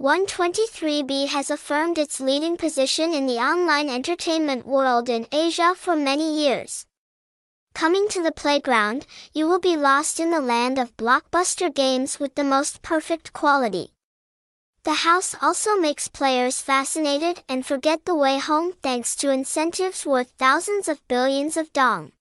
123B has affirmed its leading position in the online entertainment world in Asia for many years. Coming to the playground, you will be lost in the land of blockbuster games with the most perfect quality. The house also makes players fascinated and forget the way home thanks to incentives worth thousands of billions of dong.